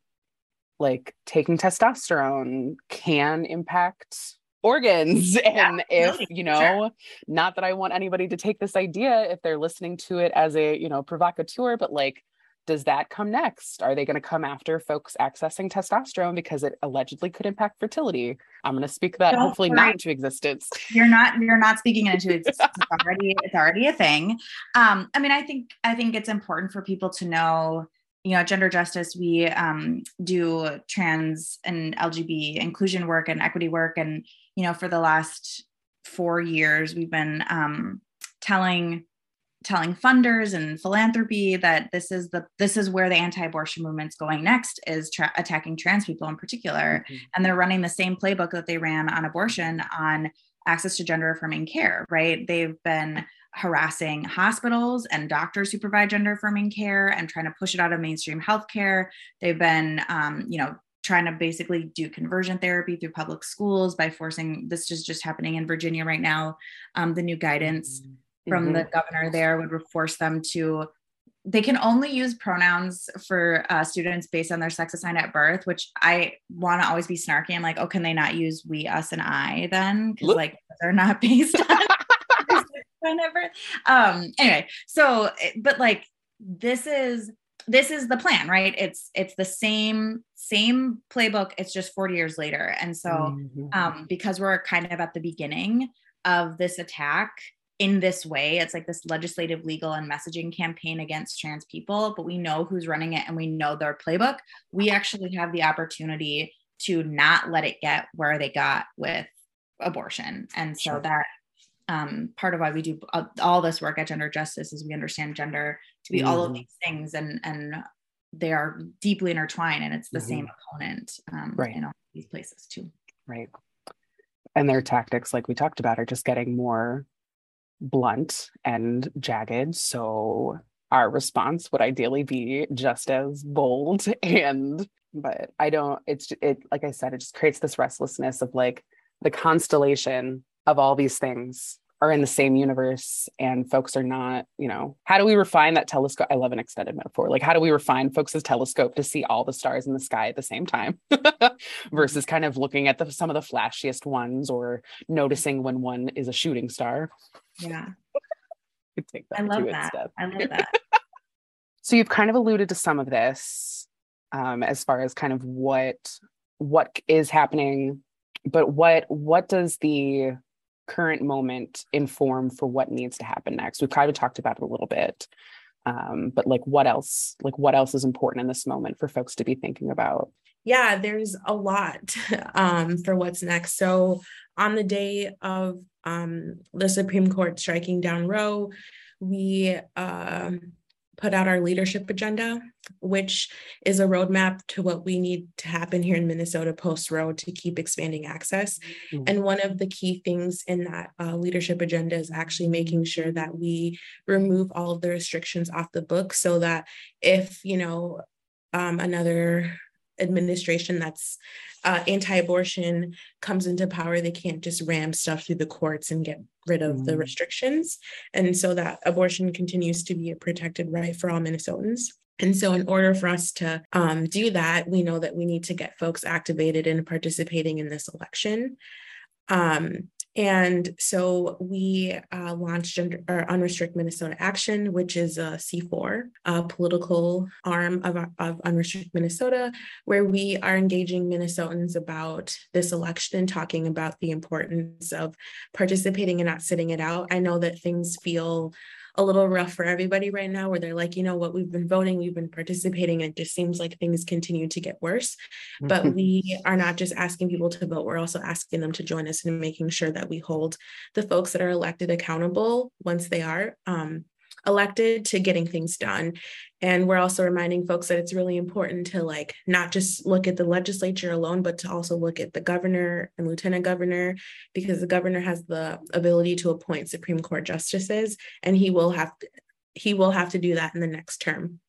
like taking testosterone can impact organs. [LAUGHS] And yeah, if you know sure. not that i want anybody to take this idea if they're listening to it as a you know provocateur but like does that come next? Are they going to come after folks accessing testosterone because it allegedly could impact fertility? I'm going to speak that Don't hopefully worry. not into existence. You're not you're not speaking into [LAUGHS] existence. it's already it's already a thing. Um, I mean, I think I think it's important for people to know. You know, gender justice. We um, do trans and LGBT inclusion work and equity work, and you know, for the last four years, we've been um, telling telling funders and philanthropy that this is the this is where the anti-abortion movement's going next is tra- attacking trans people in particular. Mm-hmm. and they're running the same playbook that they ran on abortion on access to gender affirming care right? They've been harassing hospitals and doctors who provide gender affirming care and trying to push it out of mainstream healthcare. They've been um, you know trying to basically do conversion therapy through public schools by forcing this is just happening in virginia right now um, the new guidance mm-hmm from mm-hmm. the governor there would force them to they can only use pronouns for uh, students based on their sex assigned at birth, which I want to always be snarky. I'm like, oh, can they not use we, us, and I then? Because like they're not [LAUGHS] based on whenever. Um. Anyway, so but like this is this is the plan, right? It's it's the same same playbook. It's just 40 years later, and so mm-hmm. um, because we're kind of at the beginning of this attack in this way. It's like this legislative, legal, and messaging campaign against trans people, but we know who's running it and we know their playbook. We actually have the opportunity to not let it get where they got with abortion. And so sure. that um, part of why we do all this work at Gender Justice is we understand gender to be mm-hmm. all of mm-hmm. these things and and they are deeply intertwined and it's the mm-hmm. same opponent um, right. in all these places too. Right. And their tactics, like we talked about, are just getting more blunt and jagged. So our response would ideally be just as bold [LAUGHS] and but I don't it's it like I said it just creates this restlessness of like the constellation of all these things are in the same universe and folks are not, you know, how do we refine that telescope? I love an extended metaphor. Like, how do we refine folks' telescope to see all the stars in the sky at the same time [LAUGHS] mm-hmm. versus kind of looking at the, some of the flashiest ones or noticing when one is a shooting star? Yeah. I love that. I love that. so you've kind of alluded to some of this um, as far as kind of what what is happening, but what what does the current moment inform for what needs to happen next? We've kind of talked about it a little bit. Um, but like what else like what else is important in this moment for folks to be thinking about yeah there's a lot [LAUGHS] um, for what's next so on the day of um, the Supreme Court striking down Roe, we uh, put out our leadership agenda, which is a roadmap to what we need to happen here in Minnesota post Roe to keep expanding access. Mm-hmm. And one of the key things in that uh, leadership agenda is actually making sure that we remove all of the restrictions off the book so that if, you know, um, another administration that's uh, anti-abortion comes into power they can't just ram stuff through the courts and get rid of mm. the restrictions and so that abortion continues to be a protected right for all minnesotans and so, in order for us to um, do that, we know that we need to get folks activated and participating in this election. Um, and so we uh, launched Gender, or Unrestrict Minnesota Action, which is a C4, a political arm of, of Unrestrict Minnesota, where we are engaging Minnesotans about this election talking about the importance of participating and not sitting it out. I know that things feel a little rough for everybody right now where they're like you know what? We've been voting we've been participating and it just seems like things continue to get worse. But [LAUGHS] we are not just asking people to vote we're also asking them to join us in making sure that we hold the folks that are elected accountable once they are um, elected to getting things done. And we're also reminding folks that it's really important to like not just look at the legislature alone, but to also look at the governor and lieutenant governor, because the governor has the ability to appoint Supreme Court justices, and he will have he will have to do that in the next term.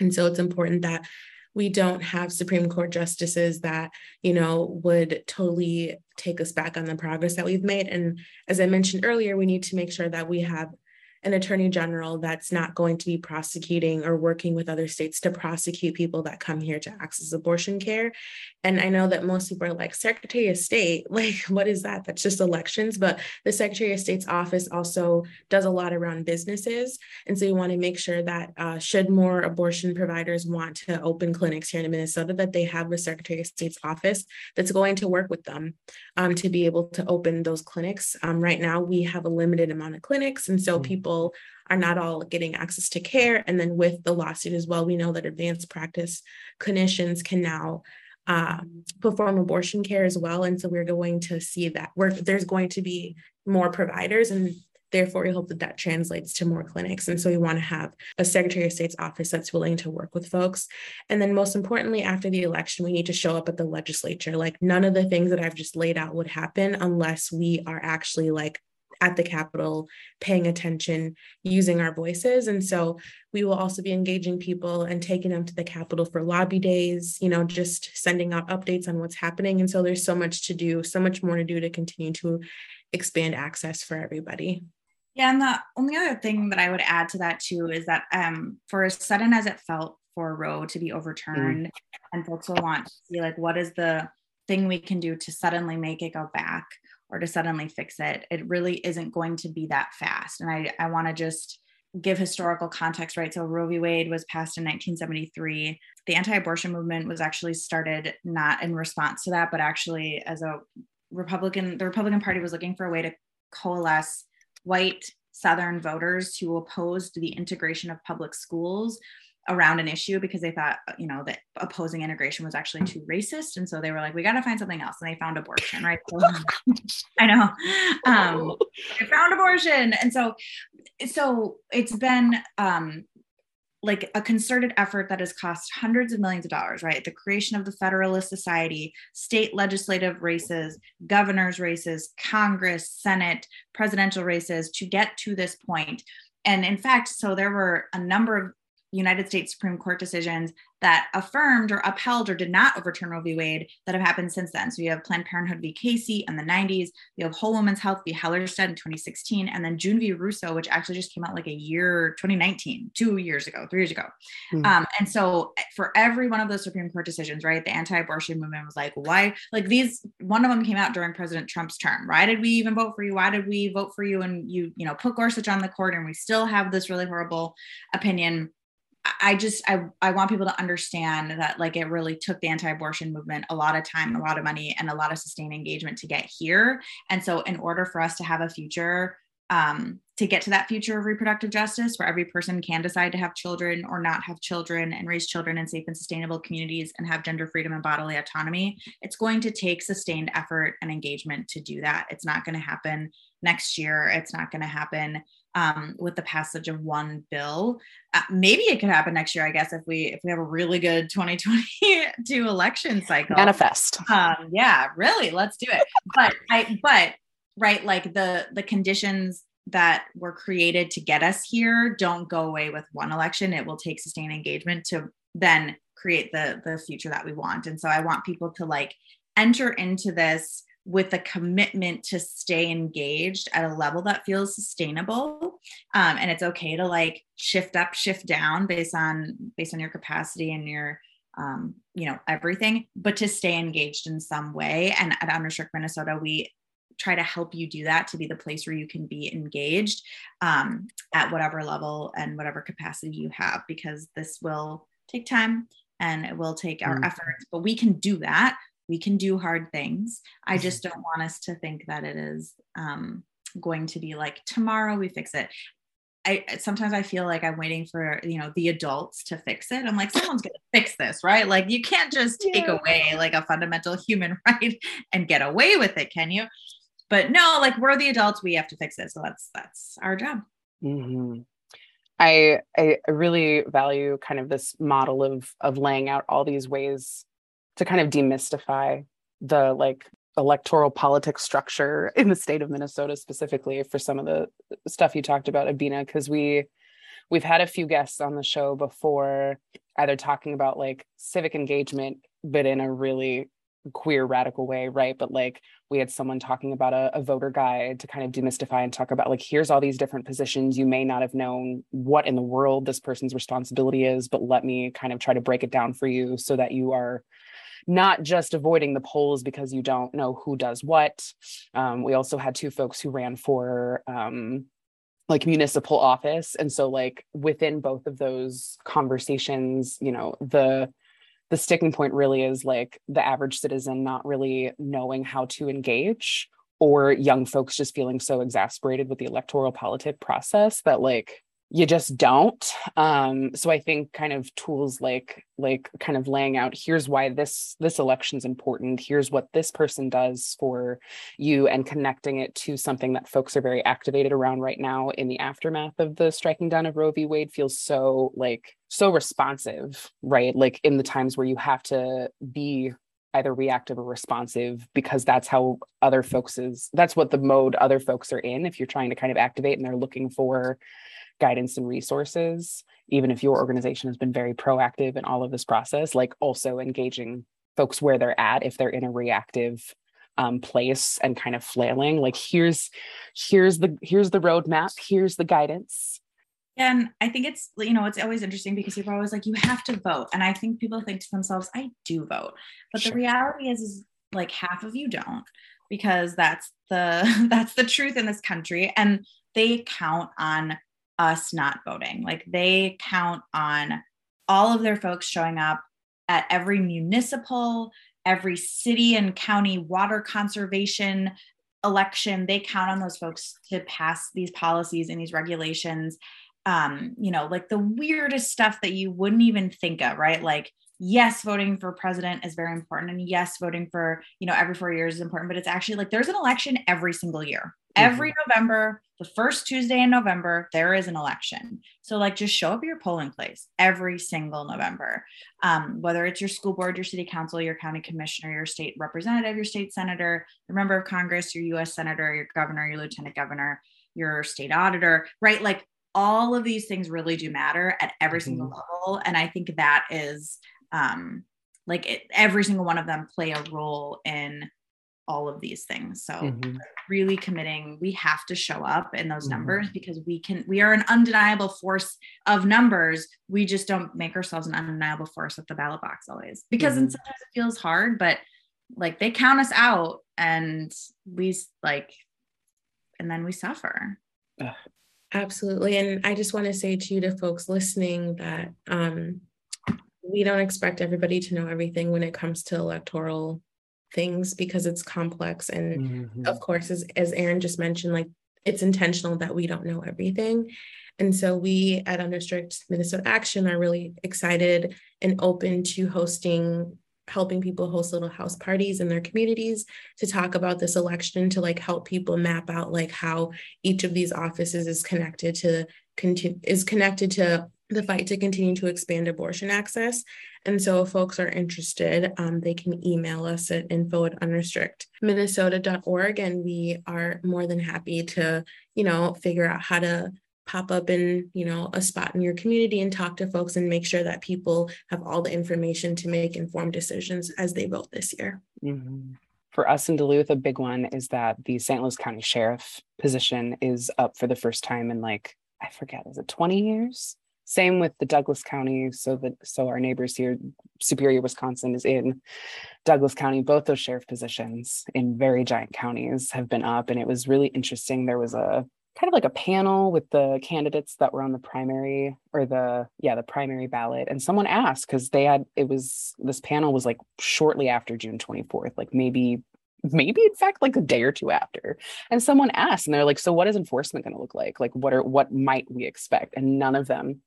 And so it's important that we don't have Supreme Court justices that, you know, would totally take us back on the progress that we've made. And as I mentioned earlier, we need to make sure that we have an attorney general that's not going to be prosecuting or working with other states to prosecute people that come here to access abortion care. And I know that most people are like, Secretary of State, [LAUGHS] like, what is that? That's just elections. But the Secretary of State's office also does a lot around businesses. And so you want to make sure that uh, should more abortion providers want to open clinics here in Minnesota, that they have the Secretary of State's office that's going to work with them um, to be able to open those clinics. Um, right now, we have a limited amount of clinics. And so mm-hmm. people people are not all getting access to care. And then with the lawsuit as well, we know that advanced practice clinicians can now um, perform abortion care as well. And so we're going to see that where there's going to be more providers and therefore we hope that that translates to more clinics and so we want to have a secretary of state's office that's willing to work with folks and then most importantly after the election we need to show up at the legislature like none of the things that i've just laid out would happen unless we are actually like at the Capitol, paying attention, using our voices. And so we will also be engaging people and taking them to the Capitol for lobby days, you know, just sending out updates on what's happening. And so there's so much to do, so much more to do to continue to expand access for everybody. Yeah, and the only other thing that I would add to that too is that um, for as sudden as it felt for Roe to be overturned, mm. and folks will want to see like what is the thing we can do to suddenly make it go back or to suddenly fix it. It really isn't going to be that fast. And I, I want to just give historical context, right? So Roe v. Wade was passed in 1973. The anti abortion movement was actually started not in response to that, but actually as a Republican, the Republican Party was looking for a way to coalesce white Southern voters who opposed the integration of public schools around an issue because they thought you know that opposing integration was actually too racist. And so they were like we got to find something else. And they found abortion right? So, [LAUGHS] i know. Um they found abortion. And so so it's been um like a concerted effort that has cost hundreds of millions of dollars, right? The creation of the Federalist Society, state legislative races, governors' races, Congress, Senate, presidential races to get to this point. And in fact, so there were a number of United States Supreme Court decisions that affirmed or upheld or did not overturn Roe v. Wade that have happened since then. So you have Planned Parenthood v. Casey in the 90s, you have Whole Woman's Health v. Hellerstedt in 2016, and then June v. Russo, which actually just came out like a year, 2019, two years ago, three years ago. Mm-hmm. Um, and so for every one of those Supreme Court decisions, right, the anti-abortion movement was like, why? Like these, one of them came out during President Trump's term. Why did we even vote for you? Why did we vote for you? And you, you know, put Gorsuch on the court, and we still have this really horrible opinion I just I I want people to understand that like it really took the anti-abortion movement a lot of time, a lot of money, and a lot of sustained engagement to get here. And so, in order for us to have a future, um, to get to that future of reproductive justice, where every person can decide to have children or not have children, and raise children in safe and sustainable communities, and have gender freedom and bodily autonomy, it's going to take sustained effort and engagement to do that. It's not going to happen next year. It's not going to happen um, with the passage of one bill. Uh, maybe it could happen next year, I guess, if we if we have a really good 2022 [LAUGHS] election cycle. Manifest. Um, yeah, really, let's do it. But I but right, like the the conditions that were created to get us here don't go away with one election. It will take sustained engagement to then create the the future that we want. And so I want people to like enter into this with a commitment to stay engaged at a level that feels sustainable um, and it's okay to like shift up shift down based on based on your capacity and your um, you know everything but to stay engaged in some way and at unrestricted minnesota we try to help you do that to be the place where you can be engaged um, at whatever level and whatever capacity you have because this will take time and it will take our mm. efforts but we can do that we can do hard things. I mm-hmm. just don't want us to think that it is um, going to be like tomorrow we fix it. I sometimes I feel like I'm waiting for you know the adults to fix it. I'm like someone's gonna fix this, right? Like you can't just take yeah. away like a fundamental human [LAUGHS] right and get away with it, can you? But no, like we're the adults, we have to fix it. So that's that's our job. Mm-hmm. I I really value kind of this model of of laying out all these ways to kind of demystify the like electoral politics structure [LAUGHS] in the state of Minnesota specifically for some of the stuff you talked about Abina because we we've had a few guests on the show before either talking about like civic engagement but in a really queer radical way right? But like we had someone talking about a, a, voter guide to kind of demystify and talk about like here's all these different positions you may not have known what in the world this person's responsibility is but let me kind of try to break it down for you so that you are not just avoiding the polls because you don't know who does what. Um, we also had two folks who ran for um, like municipal office, and so like within both of those conversations, you know, the the sticking point really is like the average citizen not really knowing how to engage or young folks just feeling so exasperated with the electoral politic process that like you just don't. Um, so i think kind of tools like like kind of laying out here's why this this election's important. Here's what this person does for you and connecting it to something that folks are very activated around right now in the aftermath of the striking down of roe v. Wade feels so like so responsive right? Like in the times where you have to be either reactive or responsive because that's how other folks is that's what the mode other folks are in if you're trying to kind of activate and they're looking for guidance and resources, even if your organization has been very proactive in all of this process, like also engaging folks where they're at if they're in a reactive um, place and kind of flailing like here's here's the here's the roadmap here's the guidance. And i think it's you know it's always interesting because people are always like you have to vote. And i think people think to themselves i do vote. But sure. the reality is is like half of you don't because that's the [LAUGHS] that's the truth in this country. And they count on us not voting. Like they count on all of their folks showing up at every municipal, every city and county water conservation election. They count on those folks to pass these policies and these regulations. Um, you know, like the weirdest stuff that you wouldn't even think of, right? Like yes, voting for president is very important. And yes, voting for, you know, every four years is important, but it's actually like there's an election every single year. Every mm-hmm. November, the first Tuesday in November, there is an election. So, like, just show up at your polling place every single November. Um, whether it's your school board, your city council, your county commissioner, your state representative, your state senator, your member of Congress, your US senator, your governor, your lieutenant governor, your state auditor, right? Like, all of these things really do matter at every mm-hmm. single level. And I think that is um, like it, every single one of them play a role in all of these things so mm-hmm. really committing we have to show up in those mm-hmm. numbers because we can we are an undeniable force of numbers we just don't make ourselves an undeniable force at the ballot box always because mm-hmm. sometimes it feels hard but like they count us out and we like and then we suffer absolutely and i just want to say to you to folks listening that um we don't expect everybody to know everything when it comes to electoral things because it's complex and mm-hmm. of course as, as Erin just mentioned like it's intentional that we don't know everything and so we at unrestricted minnesota action are really excited and open to hosting helping people host little house parties in their communities to talk about this election to like help people map out like how each of these offices is connected to continue is connected to the fight to continue to expand abortion access. And so if folks are interested, um, they can email us at info at unrestrictminnesota.org and we are more than happy to, you know, figure out how to pop up in, you know, a spot in your community and talk to folks and make sure that people have all the information to make informed decisions as they vote this year. Mm-hmm. For us in Duluth, a big one is that the St. Louis County Sheriff position is up for the first time in like, I forget, is it 20 years? Same with the Douglas County. So that so our neighbors here, Superior, Wisconsin, is in Douglas County. Both those sheriff positions in very giant counties have been up, and it was really interesting. There was a kind of like a panel with the candidates that were on the primary or the yeah the primary ballot and someone asked because they had it was this panel was like shortly after june 24th like maybe maybe in fact like a day or two after and someone asked and they're like so what is enforcement going to look like like what are what might we expect and none of them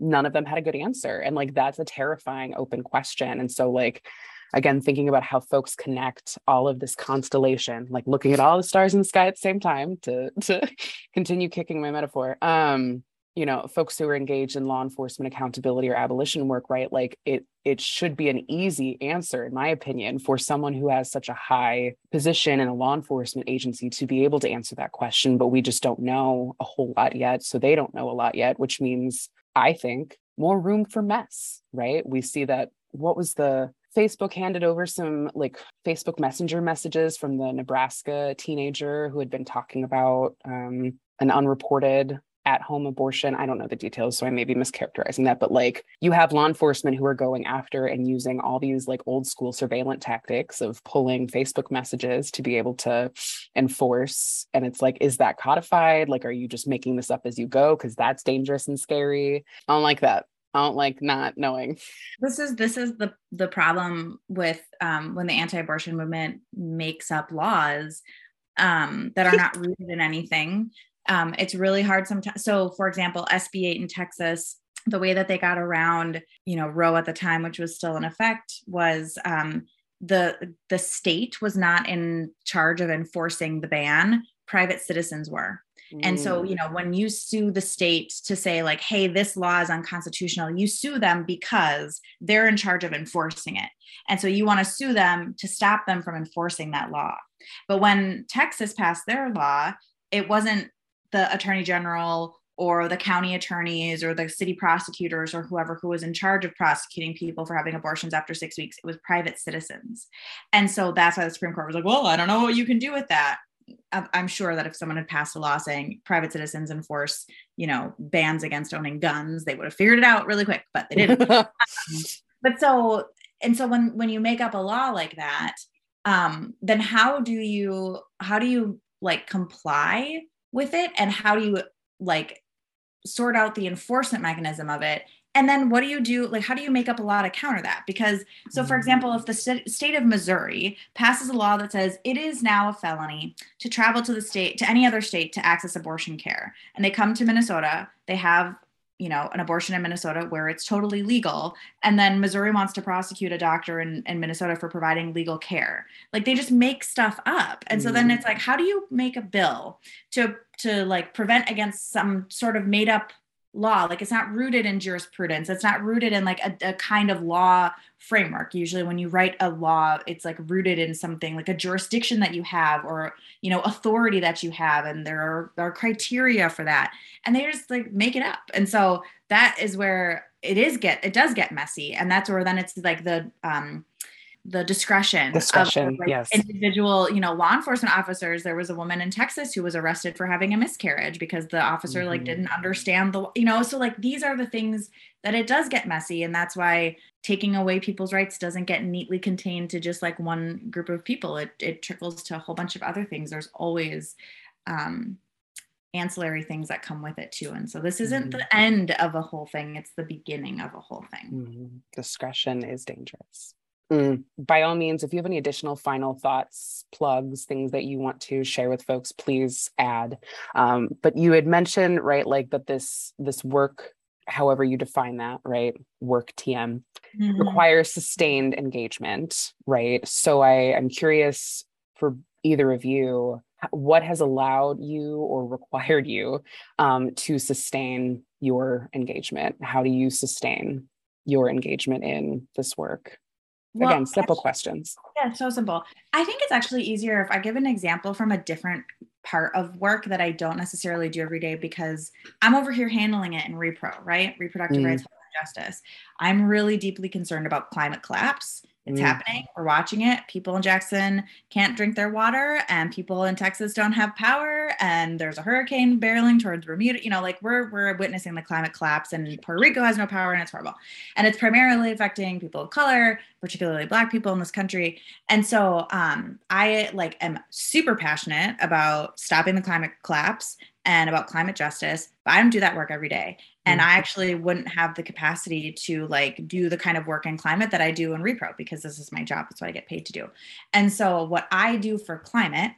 none of them had a good answer and like that's a terrifying open question and so like again thinking about how folks connect all of this constellation like looking at all the stars in the sky at the same time to [LAUGHS] to continue kicking my metaphor um you know folks who are engaged in law enforcement accountability or abolition work right like it it should be an easy answer in my opinion for someone who has such a high position in a law enforcement agency to be able to answer that question but we just don't know a whole lot yet so they don't know a lot yet which means i think more room for mess right? We see that what was the Facebook handed over some like Facebook Messenger messages from the Nebraska teenager who had been talking about um, an unreported at home abortion. I don't know the details, so I may be mischaracterizing that, but like you have law enforcement who are going after and using all these like old school surveillance tactics of pulling Facebook messages to be able to enforce. And it's like, is that codified? Like, are you just making this up as you go? Because that's dangerous and scary. I don't like that. I don't like not knowing. This is this is the the problem with um, when the anti-abortion movement makes up laws um, that are not rooted in anything um, it's really hard sometimes. So, for example, SB 8 in Texas, the way that they got around, you know, Roe at the time, which was still in effect, was um, the the state was not in charge of enforcing the ban. Private citizens were. And so, you know, when you sue the state to say, like, hey, this law is unconstitutional, you sue them because they're in charge of enforcing it. And so you want to sue them to stop them from enforcing that law. But when Texas passed their law, it wasn't the attorney general or the county attorneys or the city prosecutors or whoever who was in charge of prosecuting people for having abortions after six weeks. It was private citizens. And so that's why the Supreme Court was like, well, I don't know what you can do with that. I'm sure that if someone had passed a law saying private citizens enforce, you know, bans against owning guns, they would have figured it out really quick, but they didn't. um, [LAUGHS] but so, and so when when you make up a law like that, um, then how do you how do you like comply with it and how do you like sort out the enforcement mechanism of it? And then what do you do like how do you make up a law to counter that? Because so for mm-hmm. example if the st- state of missouri passes a law that says it is now a felony to travel to the state to any other state to access abortion care and they come to minnesota they have you know an abortion in minnesota where it's totally legal. And then missouri wants to prosecute a doctor in, in minnesota for providing legal care. Like they just make stuff up. And so then mm. it's like how do you make a bill to to like prevent against some sort of made up law like it's not rooted in jurisprudence. It's not rooted in like a, a, kind of law framework. Usually when you write a law it's like rooted in something like a jurisdiction that you have or you know authority that you have and there are, there are criteria for that. And they just like make it up. And so that is where it is get it does get messy. And that's where then it's like the um the discretion, discretion of, like, yes. individual you know law enforcement officers. There was a woman in texas who was arrested for having a miscarriage because the officer mm-hmm. like didn't understand the you know so like these are the things that it does get messy and that's why taking away people's rights doesn't get neatly contained to just like one group of people. It, it trickles to a whole bunch of other things. There's always um ancillary things that come with it too and so this isn't mm-hmm. the end of a whole thing. It's the beginning of a whole thing. Mm-hmm. discretion is dangerous Mm, by all means, if you have any additional final thoughts, plugs, things that you want to share with folks, please add. Um, but you had mentioned, right, like that this this work, however you define that, right, work TM mm-hmm. requires sustained engagement, right? So I I'm curious for either of you, what has allowed you or required you um, to sustain your engagement? How do you sustain your engagement in this work? Well, Again, simple questions. Yeah, so simple. I think it's actually easier if I give an example from a different part of work that I don't necessarily do every day because I'm over here handling it in repro, right? Reproductive mm. rights justice. I'm really deeply concerned about climate collapse it's mm. happening. We're watching it. People in Jackson can't drink their water, and people in Texas don't have power. And there's a hurricane barreling towards Bermuda. You know, like we're we're witnessing the climate collapse, and Puerto Rico has no power, and it's horrible. And it's primarily affecting people of color, particularly Black people in this country. And so, um, I like am super passionate about stopping the climate collapse and about climate justice but i don't do that work every day and mm-hmm. i actually wouldn't have the capacity to like do the kind of work in climate that i do in repro because this is my job. That's what i get paid to do. And so what i do for climate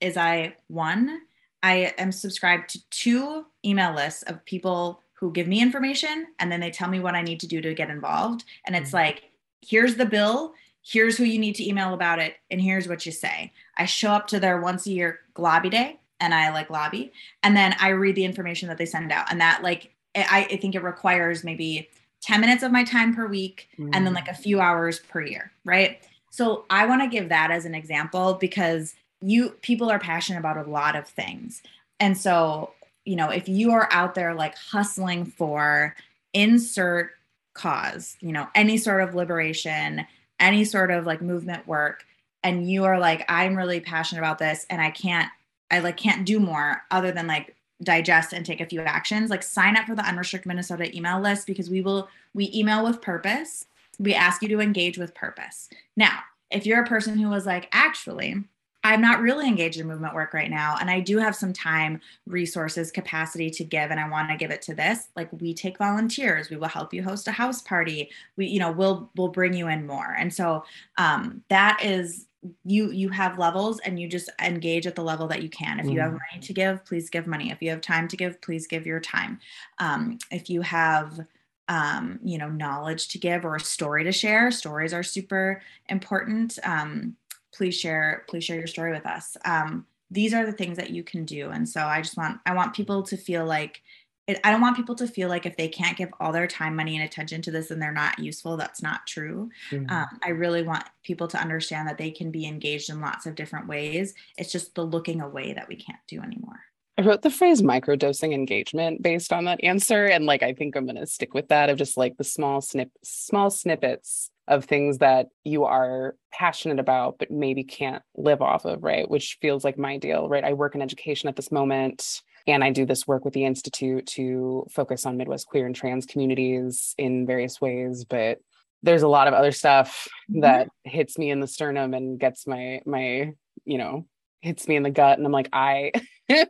is i one i am subscribed to two email lists of people who give me information and then they tell me what i need to do to get involved. And it's mm-hmm. like here's the bill here's who you need to email about it and here's what you say. I show up to their once a year globby day and I like lobby, and then I read the information that they send out, and that like I, I think it requires maybe 10 minutes of my time per week mm. and then like a few hours per year, right? So I want to give that as an example because you people are passionate about a lot of things. And so, you know, if you are out there like hustling for insert cause, you know, any sort of liberation, any sort of like movement work, and you are like, I'm really passionate about this and I can't, I like can't do more other than like digest and take a few actions, like sign up for the unrestricted Minnesota email list because we will, we email with purpose. We ask you to engage with purpose. Now, if you're a person who was like, actually, I'm not really engaged in movement work right now. And I do have some time, resources, capacity to give, and I want to give it to this. Like we take volunteers, we will help you host a house party. We, you know, we'll we'll bring you in more. And so um, that is you you have levels and you just engage at the level that you can. If you have mm. money to give please give money. If you have time to give please give your time. Um, if you have um, you know knowledge to give or a story to share stories are super important. Um, please share please share your story with us. Um, these are the things that you can do. And so i just want i want people to feel like I don't want people to feel like if they can't give all their time, money, and attention to this, then they're not useful. That's not true. Mm-hmm. Um, I really want people to understand that they can be engaged in lots of different ways. It's just the looking away that we can't do anymore. I wrote the phrase microdosing engagement based on that answer, and like I think I'm going to stick with that of just like the small snip, small snippets of things that you are passionate about but maybe can't live off of, right? Which feels like my deal, right? I work in education at this moment and I do this work with the Institute to focus on Midwest queer and trans communities in various ways. But there's a lot of other stuff mm-hmm. that hits me in the sternum and gets my my, you know, hits me in the gut. And I'm like, I [LAUGHS]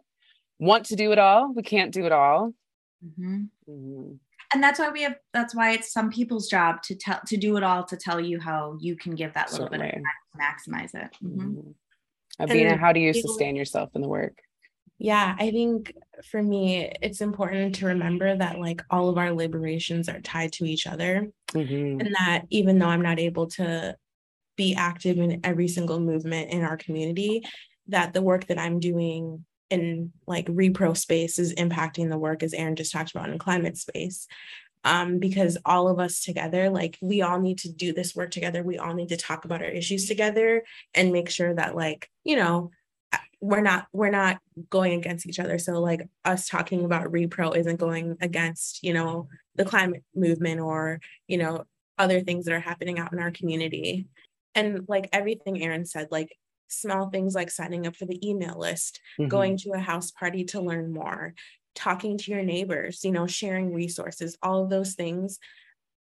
want to do it all. We can't do it all. Mm-hmm. Mm-hmm. And that's why we have that's why it's some people's job to tell to do it all to tell you how you can give that little Certainly. bit of time to maximize it. Mm-hmm. mm-hmm. Abina, how do you sustain yourself in the work? Yeah, I think for me, it's important to remember that like all of our liberations are tied to each other. Mm-hmm. And that even though I'm not able to be active in every single movement in our community, that the work that I'm doing in like repro space is impacting the work as Erin just talked about in climate space. Um, because all of us together, like we all need to do this work together. We all need to talk about our issues together and make sure that, like, you know, we're not we're not going against each other. So like us talking about repro isn't going against you know the climate movement or you know other things that are happening out in our community. And like everything Erin said like small things like signing up for the email list mm-hmm. going to a house party to learn more talking to your neighbors you know sharing resources all of those things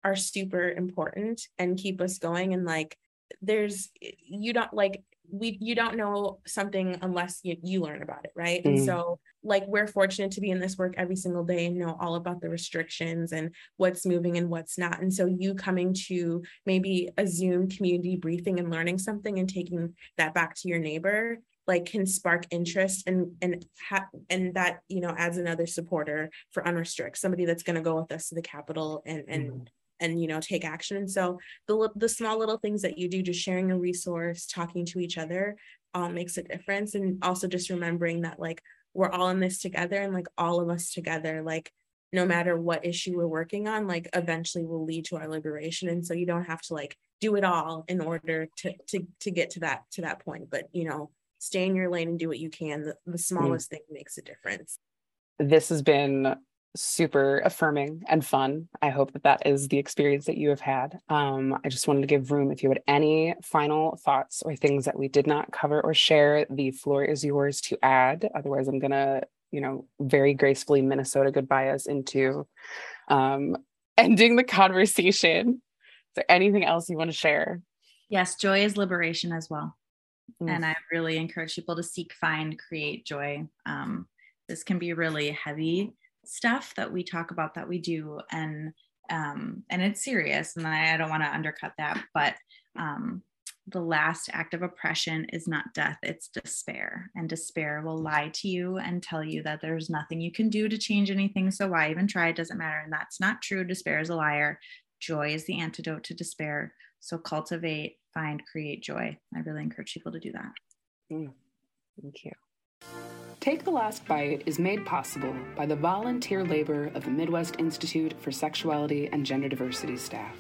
are super important and keep us going. And like there's you don't like we you don't know something unless you, you learn about it right? Mm. and so like we're fortunate to be in this work every single day and know all about the restrictions and what's moving and what's not. And so you coming to maybe a zoom community briefing and learning something and taking that back to your neighbor like can spark interest and and ha- and that you know adds another supporter for unrestrict somebody that's going to go with us to the capitol and and mm and you know take action. And so the the small little things that you do just sharing a resource talking to each other um, makes a difference. And also just remembering that like we're all in this together and like all of us together like no matter what issue we're working on like eventually will lead to our liberation. And so you don't have to like do it all in order to to to get to that to that point. But you know stay in your lane and do what you can. The, the mm. smallest mm. thing makes a difference. This has been super affirming and fun. I hope that that is the experience that you have had. Um, I just wanted to give room if you had any final thoughts or things that we did not cover or share. The floor is yours to add. Otherwise, I'm gonna, you know, very gracefully Minnesota goodbye us into um, [LAUGHS] ending the conversation. Is there anything else you want to share? Yes, joy is liberation as well. Mm. And I really encourage people to seek, find, create joy. Um, this can be really heavy stuff that we talk about that we do and um, and it's serious and I, I don't want to undercut that but um, the last act of oppression is not death it's despair. And despair will lie to you and tell you that there's nothing you can do to change anything so why even try? It doesn't matter. And that's not true. Despair is a liar. Joy is the antidote to despair. So cultivate find create joy. I really encourage people to do that. Mm, thank you Take the Last Bite is made possible by the volunteer labor of the Midwest Institute for Sexuality and Gender Diversity staff.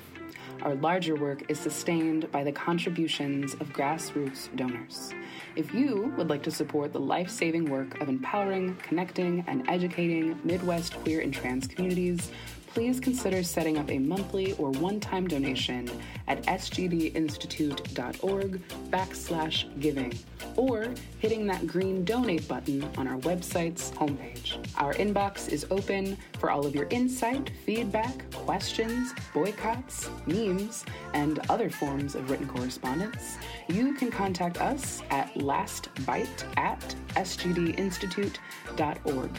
Our larger work is sustained by the contributions of grassroots donors. If you would like to support the life saving work of empowering, connecting, and educating Midwest queer and trans communities, please consider setting up a monthly or one-time donation at sgdinstitute.org backslash giving or hitting that green donate button on our website's homepage. Our inbox is open for all of your insight, feedback, questions, boycotts, memes, and other forms of written correspondence. You can contact us at lastbite at sgdinstitute.org.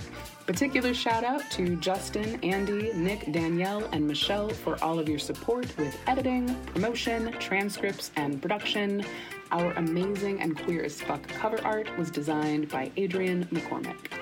Particular shout out to Justin, Andy, Nick, Danielle, and Michelle for all of your support with editing, promotion, transcripts, and production. Our amazing and queer as fuck cover art was designed by Adrian McCormick.